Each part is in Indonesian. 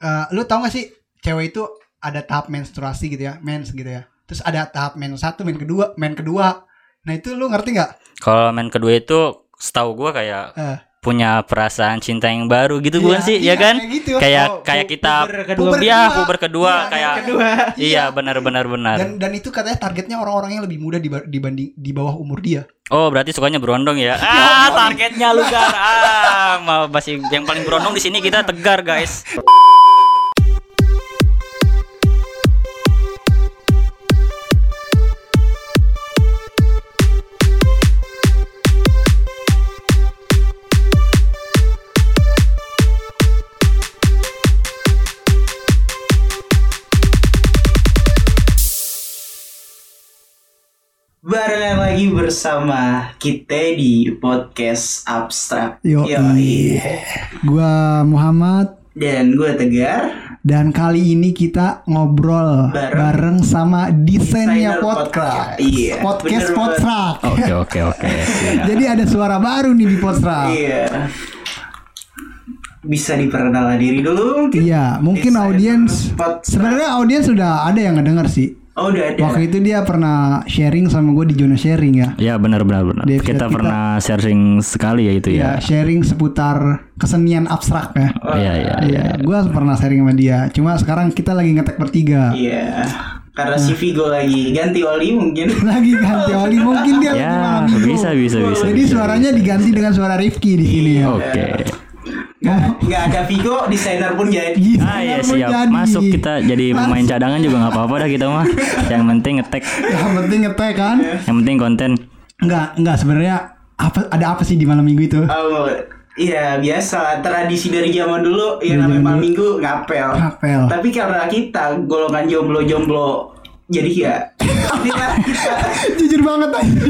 eh, lu tau gak sih cewek itu ada tahap menstruasi gitu ya, mens gitu ya. Terus ada tahap men satu, men kedua, men kedua. Nah itu lu ngerti nggak? Kalau main kedua itu setahu gua kayak Eh, punya perasaan cinta yang baru gitu Iya, bukan sih? iya, ya kan? kayak gitu. Kayak Oh, kayak kita puber kedua. Puber Iya, kedua. puber kedua Iya, kayak kedua. Iya, benar benar benar. dan dan itu katanya targetnya orang-orang yang lebih muda diba- dibanding di bawah umur dia. Oh, berarti sukanya berondong ya. Ah, targetnya lu gar. Ah, masih yang paling berondong di sini kita tegar, guys. Barengan lagi bersama kita di podcast abstrak. Yo, Yoi. Gua Muhammad Dan gue Tegar. dan kali ini kita ngobrol Bareng. bareng, sama desainnya podcast. podcast. Iya, Podcast. Oke, oke, oke. Jadi ada suara baru nih di Podstrak. Iya. Bisa diperkenalkan diri dulu mungkin. Iya, mungkin audiens sebenarnya audiens sudah ada yang ngedenger sih. Oh udah ada. Waktu itu dia pernah sharing sama gue di zona sharing ya. Ya, benar benar benar. Kita, kita- pernah sharing sekali ya itu Ya, ya. sharing seputar kesenian abstrak ya. Iya, iya, iya. Iya, gue pernah sharing sama dia. Cuma sekarang kita lagi ngetek bertiga. Iya. Karena si Vigo lagi ganti oli mungkin. Lagi ganti oli mungkin dia lagi Ya, bisa bisa bisa. Jadi bisa, suaranya diganti dengan suara Rifki di sini ya. Oke. Nggak, nggak ada Vigo, desainer pun jadi. Gila, Ah iya mau siap. jadi. Masuk kita jadi pemain cadangan juga nggak apa-apa dah kita mah. Yang penting ngetek, Yang penting ngetek kan? yang penting konten. Enggak, enggak sebenarnya apa ada apa sih di malam minggu itu? Oh, iya biasa tradisi dari zaman dulu yang namanya malam minggu ngapel. Ngapel. Tapi karena kita golongan jomblo-jomblo jadi ya kita Jujur banget aja.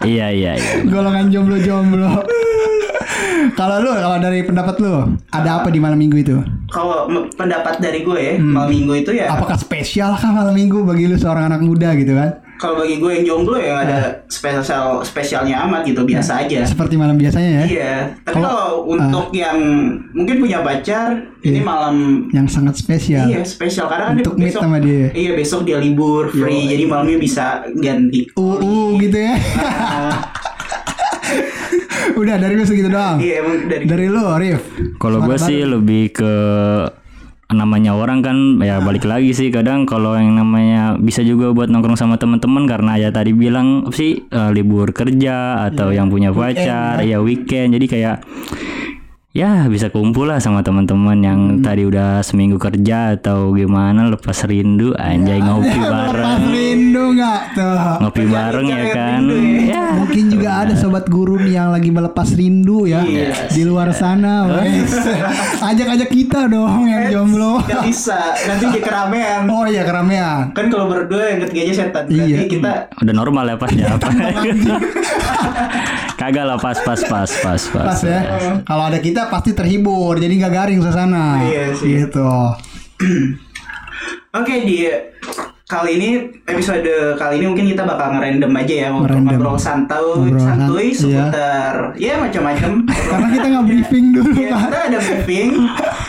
Iya iya iya. Golongan jomblo-jomblo. kalau lu, kalau dari pendapat lu, ada apa di malam minggu itu? kalau pendapat dari gue ya Hmm. malam minggu itu ya Apakah spesial kah malam minggu bagi lu seorang anak muda gitu kan? Kalau bagi gue yang jomblo ya ada spesial spesialnya amat gitu biasa aja Seperti malam biasanya ya? iya tapi Kalau- untuk yang mungkin punya pacar ini Iya. malam Yang sangat spesial. Iya spesial karena kan Untuk besok sama dia. Iya besok dia libur free jadi malamnya bisa ganti. UU gitu ya. Udah dari lu segitu doang. Iya emang dari Dari lu, Rif. Kalau gue sih lebih ke namanya orang kan ya balik lagi sih kadang kalau yang namanya bisa juga buat nongkrong sama teman-teman karena ya tadi bilang sih eh, libur kerja atau yang punya pacar ya. weekend. Jadi kayak ya bisa kumpul lah sama teman-teman yang tadi udah seminggu kerja atau gimana lepas rindu anjay ngopi Lepas bareng rindu nggak tuh? ngopi bareng ya kan ya Mungkin juga ada sobat guru nih yang lagi melepas rindu ya Iya. di luar sana. wes. Ajak-ajak kita dong yang jomblo. Gak bisa nanti jadi keramaian. Oh iya keramaian. Kan kalau berdua yang ketiganya setan. Berarti Iya. kita udah normal ya pas ya apa kagak lah pas pas pas pas pas, Pas ya. Kalau ada kita pasti terhibur, jadi nggak garing suasana. Iya sih. Gitu. Oke di kali ini episode kali ini mungkin kita bakal ngerandom aja ya Ngerandom. ngobrol santai Ngobrol santuy san- seputar ya macam-macam. Karena kita nggak briefing dulu Iya, kan. kita ada briefing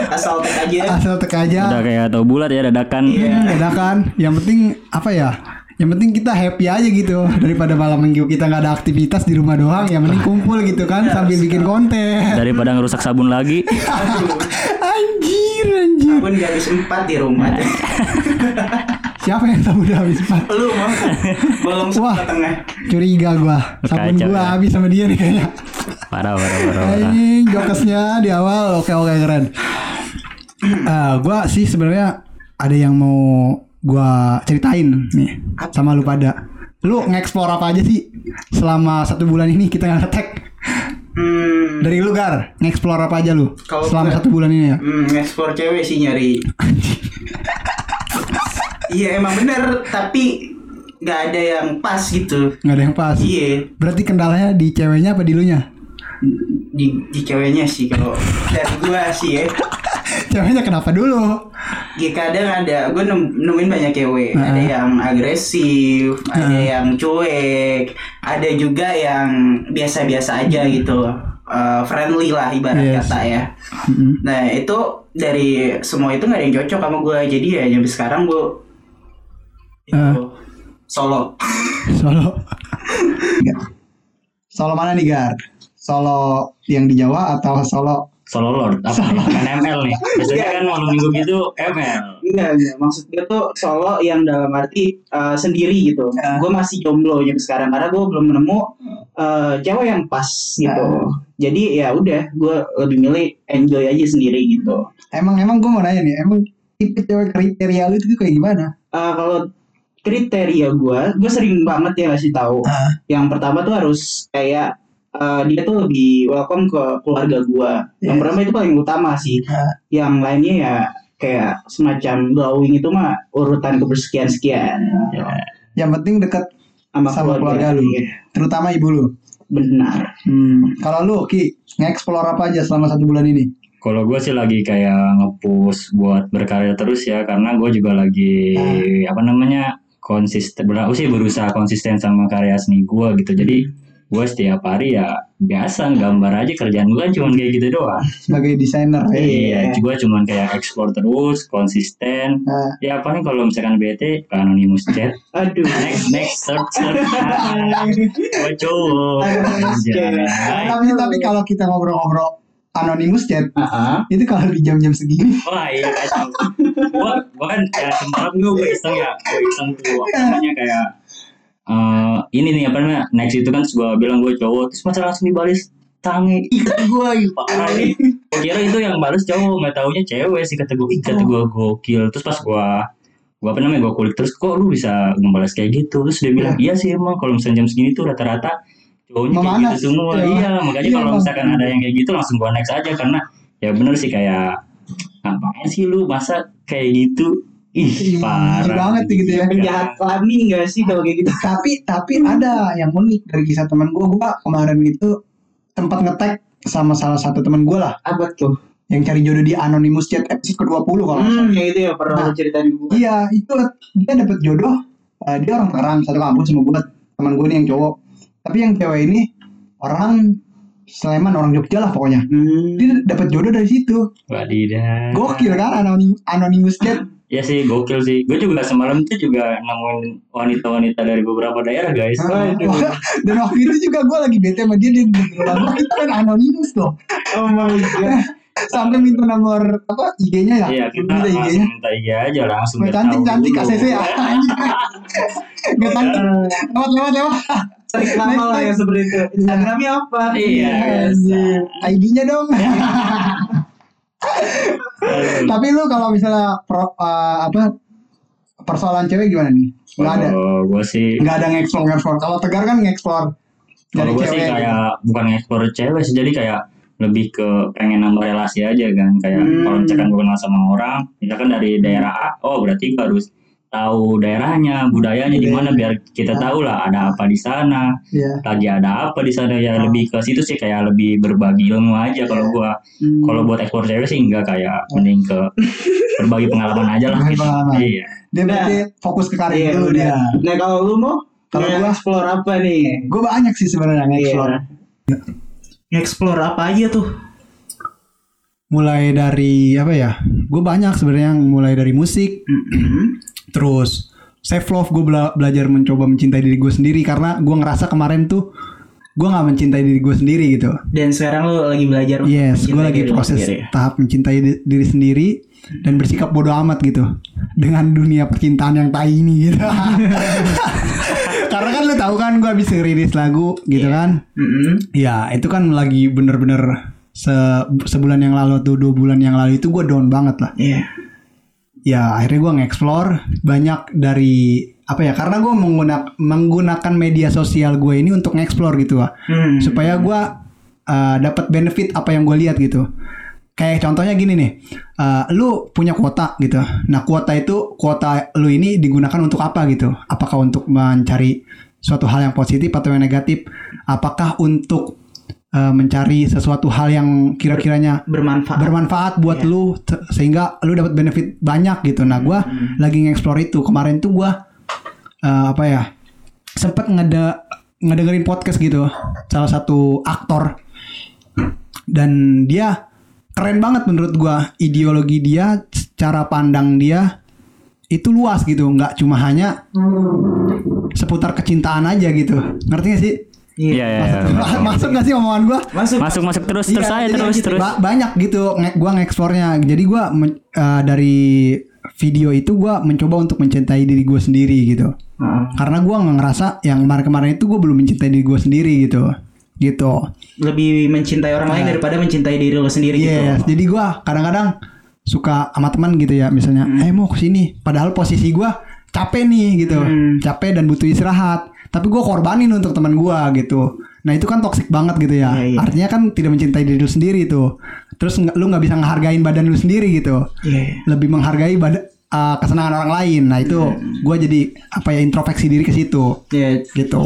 asal tek aja. Asal tek aja. udah kayak tau bulat ya dadakan Iya. Hmm, beda kan. Yang penting apa ya? Yang penting kita happy aja gitu daripada malam minggu kita nggak ada aktivitas di rumah doang. Yang penting kumpul gitu kan sambil bikin konten. daripada ngerusak sabun lagi Anjir anjir. Pun gak habis empat di rumah. Siapa yang tahu udah habis Pak? Lu mau bolong Wah. sebelah tengah. Curiga gua. Sabun Kacau gua ya. habis sama dia nih kayaknya. parah parah parah, parah. Jokesnya di awal oke oke keren. Eh, gua sih sebenarnya ada yang mau gua ceritain nih sama lu pada. Lu ngeksplor apa aja sih selama satu bulan ini kita nggak ngetek? Hmm, Dari lu Gar, ngeksplor apa aja lu Kalau selama gua- satu bulan ini ya? hmm, ekspor cewek sih nyari. Iya emang bener, tapi nggak ada yang pas gitu. Nggak ada yang pas. Iya, Berarti kendalanya di ceweknya apa di lu nya? di, di ceweknya sih kalau dari gua sih ya. Ceweknya kenapa dulu? Ya kadang ada, gue nemuin banyak cewek. Nah. Ada yang agresif, ada yang cuek, ada juga yang biasa-biasa aja gitu. uh, friendly lah ibarat Yes. kata ya. Mm-mm. Nah itu dari semua itu nggak ada yang cocok sama gue jadi ya sampai sekarang gue itu Ah. solo. Solo. Solo mana nih Gar? Solo yang di Jawa atau solo? Solo Lord apa? Kan ML nih. Biasanya kan malam minggu gitu ML. Enggak, enggak. Maksud gue tuh solo yang dalam arti uh, sendiri gitu. Ya. Gue masih jomblo sampai sekarang karena gue belum menemu uh, cewek yang pas gitu. Jadi ya udah, gue lebih milih enjoy aja sendiri gitu. Emang emang gue mau nanya nih, emang tipe cewek kriteria lu itu kayak gimana? Uh, kalau kriteria gue, gue sering banget ya ngasih tahu. Ah. Yang pertama tuh harus kayak uh, dia tuh lebih welcome ke keluarga gue. Yang Yes. pertama itu paling utama sih. Ah. Yang lainnya ya kayak semacam glowing itu mah urutan kebersekian sekian Yang penting dekat sama, Sama keluarga lu. Iya, terutama ibu lu. Benar. Hmm. Kalau lu Ki, nge-explore apa aja selama satu bulan ini? Kalau gue sih lagi kayak nge-push buat berkarya terus ya karena gue juga lagi apa namanya konsisten sih berusaha konsisten sama karya seni gue gitu jadi gue setiap hari ya biasa gambar aja kerjaan gue kan cuma kayak gitu doang. Sebagai desainer ya. iya gue cuma kayak explore terus konsisten. Nah, ya paling kalau misalkan ke anonymous chat. Aduh. next next search search. Gue cowok. Tapi tapi kalau kita ngobrol-ngobrol anonymous chat Ah, itu kalau di jam-jam segini. Wah iya kacau. Gua, gua kan ya semalam gua iseng ya, gua iseng tuh. Apa namanya kayak eh ini nih apa namanya next itu kan gua bilang gua cowok terus masa langsung dibalas tangi ih kata gua ih parah nih. Kira itu yang balas cowok nggak taunya cewek sih kata gua ih kata gua gokil. Terus pas gua gua apa namanya gua kulik terus kok lu bisa ngebalas kayak gitu? Terus dia bilang iya. Sih emang kalau misalnya jam segini tuh rata-rata cowoknya kayak gitu semua. Iya. iya makanya Iya, kalau misalkan ada yang kayak gitu langsung gua next aja karena ya bener sih kayak ngapain sih lu? Masa kayak gitu ih parah banget gitu ya. penjahat kelamin enggak sih kalau kayak gitu? tapi tapi ada yang unik dari kisah teman gue gue kemarin itu tempat ngetek sama salah satu teman gue lah Apa tuh? yang cari jodoh di anonymous chat episode ke 20 kalau. Hmm, ya itu ya pernah Nah. ceritain gue. iya itu dia dapet jodoh eh, dia orang Tangerang satu kampus sama gue teman gue nih yang cowok tapi yang cewek ini orang Sleman orang Jogja lah pokoknya Hmm. dia dapet jodoh dari situ wadidah gokil kan anonim anonymous chat ya sih gokil sih gue juga semalam tuh juga nemuin wanita-wanita dari beberapa daerah guys Waduh. dan waktu itu juga gue lagi bete sama dia dia bilang itu kan anonymous loh Oh my god. sampai minta nomor apa IG-nya ya Iya kita minta langsung IG-nya minta IG aja langsung Nggak biar cantik tahu cantik dulu. ACC ya nggak cantik lewat lewat lewat Trik lama lah ya seperti itu. Instagramnya apa? Iya, biasa. ID-nya dong. tapi lu kalau misalnya pro, eh, apa persoalan cewek gimana nih? Nggak ada? Kalau gue sih nggak ada nge-explore nge-explore. Kalau tegar kan nge-explore kalau gue sih kayak bukan ekspor cewek sih jadi kayak lebih ke pengen nambah relasi aja kan. Kayak Hmm. kalau misalkan gue kenal sama orang misalkan dari daerah A oh berarti gue harus tahu daerahnya budayanya di mana biar kita tahu lah ada apa di sana. Ya lagi ada apa di sana ya lebih ke situ sih kayak lebih berbagi ilmu aja kalau gua. Hmm. kalau buat ekspor cewek sih enggak kayak mending ke berbagi pengalaman aja lah. Gitu. pengalaman. iya. Dia berarti fokus ke karir Iya, dulu udah. dia. Nah kalau lu mau Kalau gua- explore apa nih? gue banyak sih sebenarnya nge-explore. Iya. Explore apa aja tuh? mulai dari apa ya? Gue banyak sebenarnya mulai dari musik terus self love gue belajar mencoba mencintai diri gue sendiri karena gue ngerasa kemarin tuh gue nggak mencintai diri gue sendiri gitu Dan sekarang lu lagi belajar yes gue lagi proses sendiri. tahap mencintai di- diri sendiri dan bersikap bodoh amat gitu dengan dunia percintaan yang tai ini gitu karena kan lu tahu kan gue habis ngerilis lagu gitu kan Mm-mm. Ya itu kan lagi bener-bener se sebulan yang lalu tuh dua bulan yang lalu itu gue down banget lah. Iya. Ya akhirnya gue nge-explore banyak dari apa ya karena gue menggunakan menggunakan media sosial gue ini untuk nge-explore gitu lah Hmm. supaya gue uh, dapat benefit apa yang gue lihat gitu. Kayak contohnya gini nih, uh, lu punya kuota gitu. Nah kuota itu kuota lu ini digunakan untuk apa gitu? Apakah untuk mencari suatu hal yang positif atau yang negatif? Apakah untuk uh, mencari sesuatu hal yang kira-kiranya bermanfaat. bermanfaat buat Iya. lu se- sehingga lu dapat benefit banyak gitu. Nah, gua Hmm. lagi nge-explore itu. Kemarin tuh gua uh, apa ya? sempet ngede ngedengerin podcast gitu. Salah satu aktor dan dia keren banget menurut gua ideologi dia cara pandang dia itu luas gitu nggak cuma hanya seputar kecintaan aja gitu ngerti gak sih Iya, iya, iya. masuk, masuk gak sih omongan gua Masuk. Masuk masuk terus terus Iya, aja jadi terus gitu. terus. Ba- banyak gitu nge- gua ngeksplornya. Jadi gua men- eh, dari video itu gua mencoba untuk mencintai diri gua sendiri gitu. Heeh. Karena gua nggak ngerasa yang kemarin-kemarin itu gua belum mencintai diri gua sendiri gitu. Gitu. Lebih mencintai orang lain daripada mencintai diri lo sendiri gitu. Iya, jadi gua kadang-kadang suka sama teman gitu ya, misalnya, Hmm. "Eh, mau ke sini." Padahal posisi gua capek nih gitu. Hmm. Capek dan butuh istirahat. Tapi gua korbanin untuk teman gua gitu. Nah, itu kan toksik banget gitu ya. Iya, iya. Artinya kan tidak mencintai diri lu sendiri tuh. Terus lu nggak bisa ngehargain badan lu sendiri gitu. Iya. Lebih menghargai badan uh, kesenangan orang lain. Nah, itu gua jadi apa ya introspeksi diri ke situ. Iya. Gitu.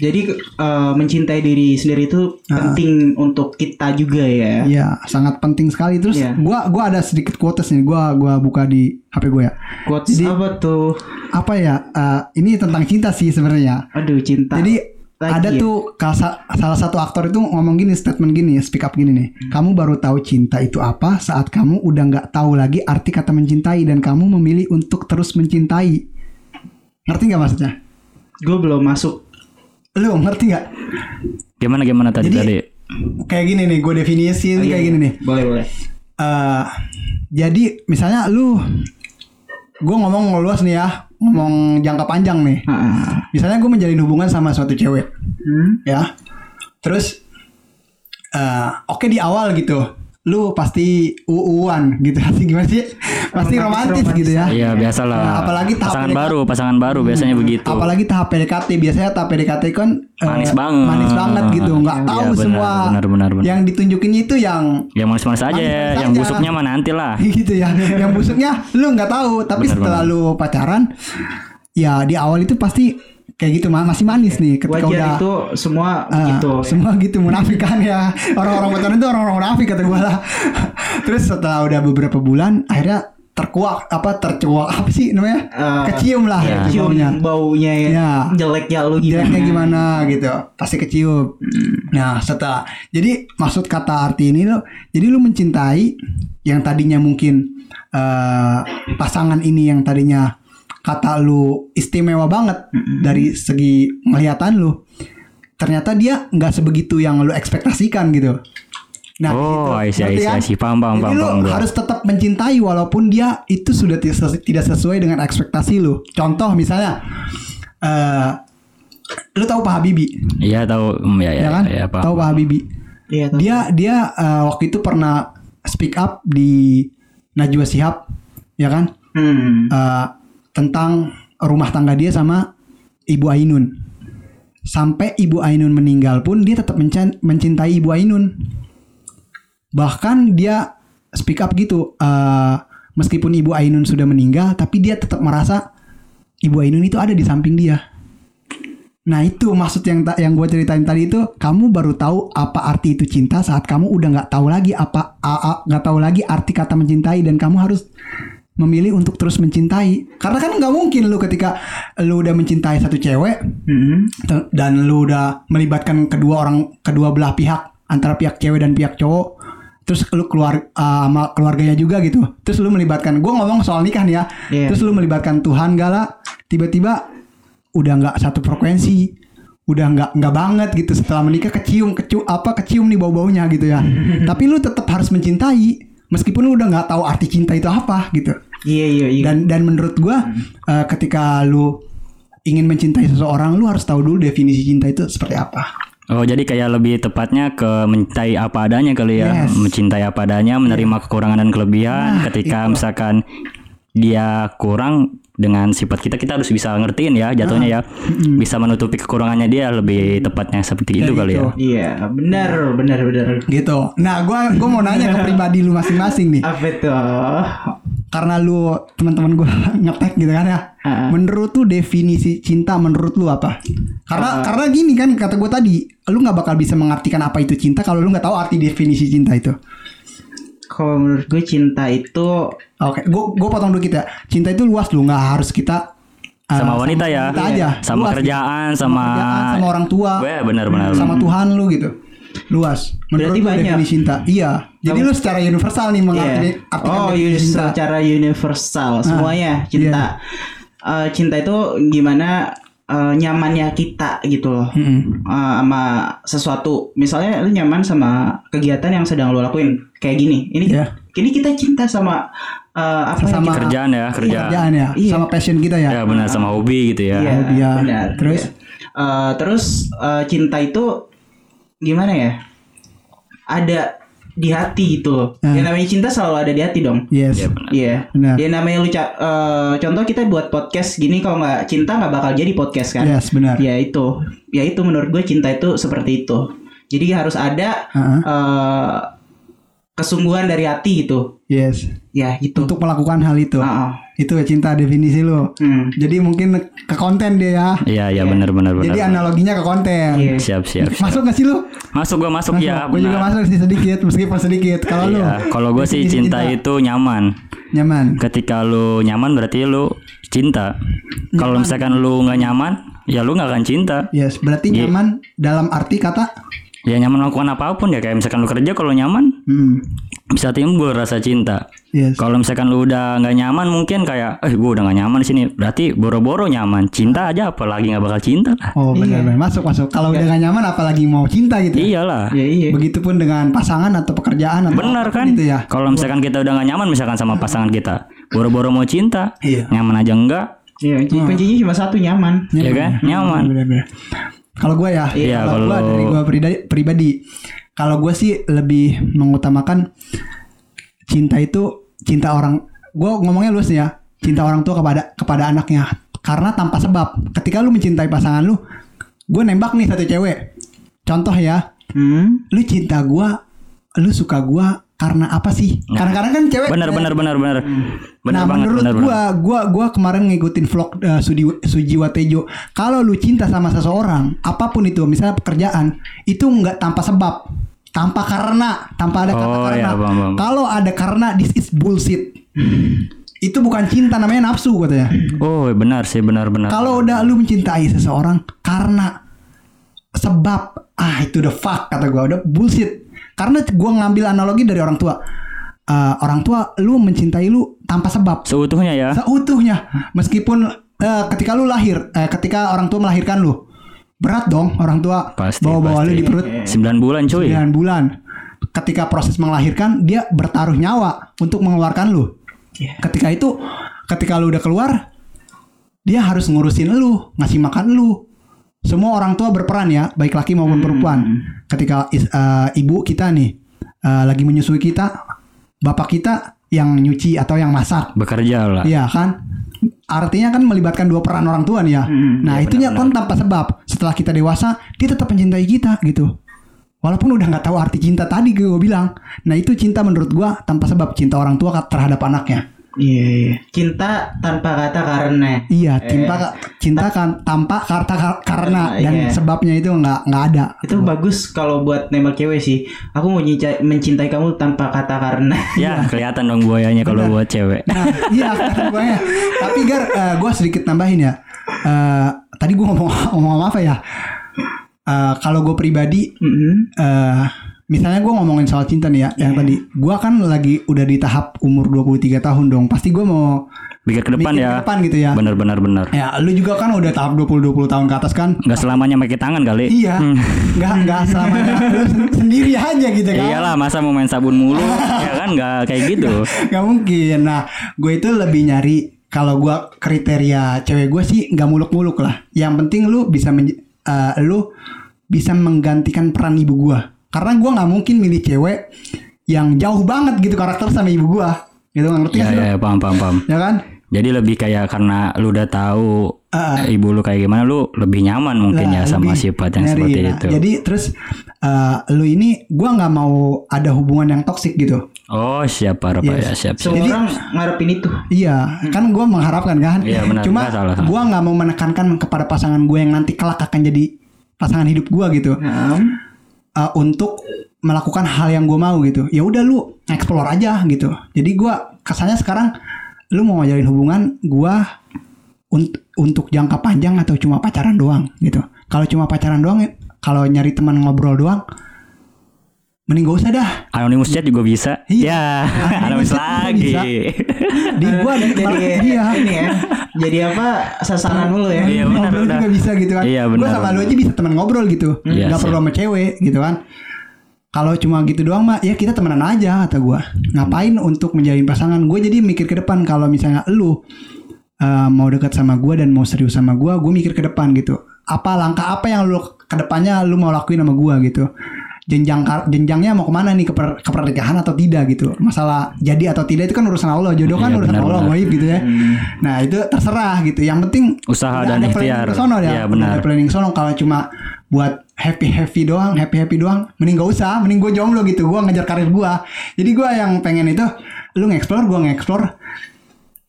Jadi eh, mencintai diri sendiri itu penting untuk kita juga ya. Iya, sangat penting sekali. Terus Iya. gua gua ada sedikit quotes nih. Gua gua buka di HP gue ya. Quotes apa tuh? Apa ya? uh, ini tentang cinta sih sebenarnya. Aduh cinta. Jadi Lagi ada ya? tuh kasa- salah satu aktor itu ngomong gini statement gini speak up gini nih kamu baru tahu cinta itu apa saat kamu udah nggak tahu lagi arti kata mencintai dan kamu memilih untuk terus mencintai ngerti nggak maksudnya gue belum masuk. Lu ngerti nggak Gimana gimana tadi Jadi- tadi? kayak gini nih gue definisi Oh, iya, kayak iya. gini nih Boleh boleh. Eh, jadi misalnya lu gue ngomong luas nih ya ngomong jangka panjang nih Heeh. misalnya gue menjalin hubungan sama suatu cewek Hmm? ya terus eh oke di awal gitu lu pasti uuan gitu pasti gimana sih pasti romantis, romantis. gitu ya Iya biasalah. Nah, apalagi tahap pasangan PDKT. baru, pasangan baru biasanya begitu. apalagi tahap PDKT biasanya tahap PDKT kan eh, Manis banget. manis banget gitu nggak Iya, tahu benar, semua benar, benar, benar. yang ditunjukinnya itu yang Yang manis-manis aja, Manis-manis yang aja. busuknya mah nanti lah. gitu ya yang busuknya lu nggak tahu tapi Benar, setelah benar. lu pacaran ya di awal itu pasti kayak gitu ma- masih manis nih ketika Wajar udah itu semua Ah, begitu. semua gitu munafik kan ya orang-orang pacaran itu orang-orang munafik kata gue lah terus setelah udah beberapa bulan akhirnya terkuak apa tercuak apa sih namanya Eh, kecium lah ya. gitu Cium baunya baunya ya. Ya. Jeleknya lu gimana? jeleknya gimana gitu pasti kecium nah setelah jadi maksud kata arti ini lo jadi lu mencintai yang tadinya mungkin eh, pasangan ini yang tadinya kata lu istimewa banget dari segi penglihatan lu ternyata dia nggak sebegitu yang lu ekspektasikan gitu nah Oh, see, kan? I see. Paham, paham, Jadi paham, lu paham harus tetap mencintai walaupun dia itu sudah tidak sesuai dengan ekspektasi lu contoh misalnya eh lu tahu Pak Habibie Iya tahu, Hmm, ya ya, ya kan? ya. Tahu Pak Habibie. Iya, tahu. Dia dia eh, waktu itu pernah speak up di Najwa Shihab, ya kan? Hmm. Eh, tentang rumah tangga dia sama Ibu Ainun. Sampai Ibu Ainun meninggal pun dia tetap mencintai Ibu Ainun. Bahkan dia speak up gitu, eh, meskipun Ibu Ainun sudah meninggal, tapi dia tetap merasa Ibu Ainun itu ada di samping dia. Nah itu maksud yang yang gue ceritain tadi itu kamu baru tahu apa arti itu cinta saat kamu udah nggak tahu lagi apa nggak tahu lagi arti kata mencintai dan kamu harus memilih untuk terus mencintai. Karena kan nggak mungkin lu ketika lu udah mencintai satu cewek Hmm. te- dan lu udah melibatkan kedua orang kedua belah pihak antara pihak cewek dan pihak cowok terus lu keluar uh, sama keluarganya juga gitu. Terus lu melibatkan gue ngomong soal nikah nih ya. Iya. terus lu melibatkan Tuhan gala tiba-tiba udah nggak satu frekuensi udah nggak nggak banget gitu. Setelah menikah kecium kecium apa kecium nih bau baunya gitu ya. Tapi lu tetap harus mencintai meskipun lu udah nggak tahu arti cinta itu apa gitu Iya iya iya. dan dan menurut gua eh, ketika lu ingin mencintai seseorang lu harus tahu dulu definisi cinta itu seperti apa Oh jadi kayak lebih tepatnya ke mencintai apa adanya kali ya, Yes. mencintai apa adanya, menerima kekurangan dan kelebihan. Nah, Ketika itu. misalkan dia kurang dengan sifat kita, kita harus bisa ngertiin ya, jatuhnya ya, bisa menutupi kekurangannya dia lebih tepatnya seperti itu kali gitu. ya. Iya, benar, benar, benar. gitu nah gua gua mau nanya ke pribadi lu masing-masing nih Apa itu? karena lu teman-teman gua ngetek gitu kan ya Ah. menurut lu definisi cinta menurut lu apa karena karena gini kan kata gua tadi lu nggak bakal bisa mengartikan apa itu cinta kalau lu nggak tahu arti definisi cinta itu Kalau menurut gue cinta itu oke gua gua potong dulu kita cinta itu luas lu nggak harus kita uh, Sama wanita ya, wanita aja sama Luas gitu. kerjaan, sama, kerjaan, sama orang tua benar-benar. sama Tuhan lu gitu luas Menurut Berarti banyak. definisi cinta. Iya. Jadi lu secara universal nih mengartikan Iya. artikan Oh, definisi uni- cinta. secara universal semuanya cinta. Eh, cinta itu gimana eh, nyamannya kita gitu loh. Mm-mm. Eh, sama sesuatu. Misalnya lu nyaman sama kegiatan yang sedang lu lakuin kayak gini. Ini Iya. ini kita cinta sama eh, apa Sama kita- kerjaan ya kerja Kerjaan ya, Iya. sama passion kita ya. ya benar sama hobi gitu ya Iya, Hobi ya. benar. Terus? Iya. Eh, terus eh, cinta itu gimana ya? Ada di hati gitu loh. Hmm. Yang namanya cinta selalu ada di hati dong. Yes. Iya, benar. Iya. Ya namanya lu eh, contoh kita buat podcast gini kalau nggak cinta nggak bakal jadi podcast kan? Yes, benar. Ya itu, ya itu menurut gue cinta itu seperti itu. Jadi harus ada Heeh. eh, kesungguhan dari hati gitu. Yes. Ya gitu. Untuk melakukan hal itu. Ah, ah. Itu ya cinta definisi lu. Hmm. Jadi mungkin ke konten dia ya. iya iya benar benar benar Jadi analoginya ke konten. Iya. siap siap siap. Masuk gak sih lu? masuk gua masuk, ya Gue juga masuk sih sedikit, meskipun sedikit. Kalau lu Iya, kalau gue sih cinta, itu nyaman. nyaman. Ketika lu nyaman berarti lu cinta. Kalau misalkan lu nggak nyaman, ya lu nggak akan cinta. Yes, berarti Iya. nyaman dalam arti kata Ya nyaman melakukan apa pun ya kayak misalkan lu kerja kalau nyaman hmm, bisa timbul rasa cinta. yes. Kalau misalkan lu udah nggak nyaman mungkin kayak eh gue udah nggak nyaman di sini. Berarti boro-boro nyaman. Cinta aja apalagi nggak bakal cinta lah. Oh benar benar masuk masuk. Kalau udah gak nyaman apalagi mau cinta gitu. ya? Iyalah. Ya iya. Begitupun dengan pasangan atau pekerjaan atau Benar kan? Gitu ya. Kalau misalkan kita udah nggak nyaman misalkan sama pasangan kita, boro-boro mau cinta, Iya. nyaman aja enggak, Iya, Hmm. kuncinya cuma satu nyaman. ya kan? Nyaman. Benar-benar. Kalau gue ya, Iya, kalau gue dari gue pribadi, pribadi kalau gue sih lebih mengutamakan cinta itu cinta orang. Gue ngomongnya luas nih ya, cinta orang tua kepada kepada anaknya. Karena tanpa sebab, ketika lu mencintai pasangan lu, gue nembak nih satu cewek. Contoh ya, Hmm. lu cinta gue, lu suka gue karena apa sih? Kadang-kadang kan cewek Benar benar benar benar. nah Benar banget menurut benar gua, gua gua kemarin ngikutin vlog uh, Sudi, Suji Watejo. Kalau lu cinta sama seseorang, apa pun itu, misalnya pekerjaan, itu nggak tanpa sebab, tanpa karena, tanpa ada kata Oh, karena. paham. Kalau ada karena, this is bullshit. itu bukan cinta, namanya nafsu katanya. Oh benar sih benar benar. Kalau udah lu mencintai seseorang karena sebab, ah itu udah fuck kata gua, udah bullshit. Karena gua ngambil analogi dari orang tua. Uh, orang tua lu mencintai lu tanpa sebab Seutuhnya ya. seutuhnya meskipun eh, ketika lu lahir eh, ketika orang tua melahirkan lu berat dong orang tua Pasti, bawa-bawa lu di perut 9 bulan cuy. 9 bulan ketika proses melahirkan dia bertaruh nyawa untuk mengeluarkan lu Iya. ketika itu ketika lu udah keluar dia harus ngurusin lu ngasih makan lu semua orang tua berperan ya baik laki maupun perempuan ketika eh, ibu kita nih eh, lagi menyusui kita bapak kita yang nyuci atau yang masak Bekerja lah. Iya kan? Artinya kan melibatkan dua peran orang tua nih ya. Hmm, nah, itunya kan tanpa sebab. Setelah kita dewasa, dia tetap mencintai kita gitu. Walaupun udah nggak tahu arti cinta tadi gue bilang. Nah, itu cinta menurut gua tanpa sebab cinta orang tua terhadap anaknya. Iya, iya. Cinta tanpa kata karena. Iya, cinta cinta kan tanpa kata ka- karena dan Iya. sebabnya itu nggak nggak ada. Itu bagus kalau buat nembak cewek sih. Aku mau mencintai kamu tanpa kata karena. Ya kelihatan dong buayanya kalau buat cewek. Nah, iya gue Tapi Gar, eh, gue sedikit nambahin ya. Eh, tadi gue ngomong ngomong apa ya? Eh, kalau gue pribadi, Mm-mm. eh misalnya gue ngomongin soal cinta nih ya, yang tadi, gue kan lagi udah di tahap umur 23 tahun dong. Pasti gue mau Pikir ke depan mikir ya. ke depan gitu ya. Bener bener bener. Ya, lu juga kan udah tahap 20-20 tahun ke atas kan? Nggak selamanya pakai tangan kali. Iya, nggak nggak selamanya lu sen- sendiri aja gitu kan? Iyalah masa mau main sabun mulu ya kan nggak kayak gitu. Gak mungkin. Nah, gue itu lebih nyari kalau gue kriteria cewek gue sih nggak muluk-muluk lah. Yang penting lu bisa eh, lu bisa menggantikan peran ibu gue. Karena gue nggak mungkin milih cewek yang jauh banget gitu karakter sama ibu gue. Gitu ngerti Ya lu? ya paham paham paham. Ya kan? Jadi lebih kayak karena lu udah tahu Ah. ibu lu kayak gimana lu lebih nyaman mungkin Lah, ya sama sifat yang nyari. seperti Nah, itu. Jadi terus eh, lu ini gue nggak mau ada hubungan yang toksik gitu. Oh siap parah Pak, Yes. ya siap. siap. Semua orang ngarepin itu. Iya, kan gue mengharapkan kan. Iya, benar. Cuma Nggak salah, salah. gue nggak mau menekankan kepada pasangan gue yang nanti kelak akan jadi pasangan hidup gue gitu. Nah, Uh, untuk melakukan hal yang gue mau gitu. Ya udah lu explore aja gitu. Jadi gue kesannya sekarang lu mau ngajarin hubungan gue unt- untuk jangka panjang atau cuma pacaran doang gitu. Kalau cuma pacaran doang, kalau nyari teman ngobrol doang, mending gak usah dah. Anonymous chat juga bisa. Iya. Ya, Anonymous lagi. bisa. Di gua jadi iya. ini ya jadi apa sasaran mulu ya Iya, benar, ngobrol benar. juga bisa gitu kan. Iya, Gua sama lu aja bisa teman ngobrol gitu. Iya Gak perlu sama cewek gitu kan. Kalau cuma gitu doang mah ya kita temenan aja kata gua. Ngapain untuk menjalin pasangan? Gue jadi mikir ke depan kalau misalnya lu uh, mau dekat sama gua dan mau serius sama gua, gue mikir ke depan gitu. Apa langkah apa yang lu ke depannya lu mau lakuin sama gua gitu. Jenjang jenjangnya mau ke mana nih ke, per- ke pernikahan atau tidak gitu. Masalah jadi atau tidak itu kan urusan Allah, jodoh kan Iya, urusan benar, Allah, goib gitu ya. Nah, itu terserah gitu. Yang penting Usaha dan ada ikhtiar. sono ya. Iya, Udah benar. Ada planning sono kalau cuma buat happy happy doang, happy happy doang, mending gak usah, mending gue jomblo gitu. Gue ngejar karir gue. Jadi gue yang pengen itu, lu nge-explore, gue nge-explore,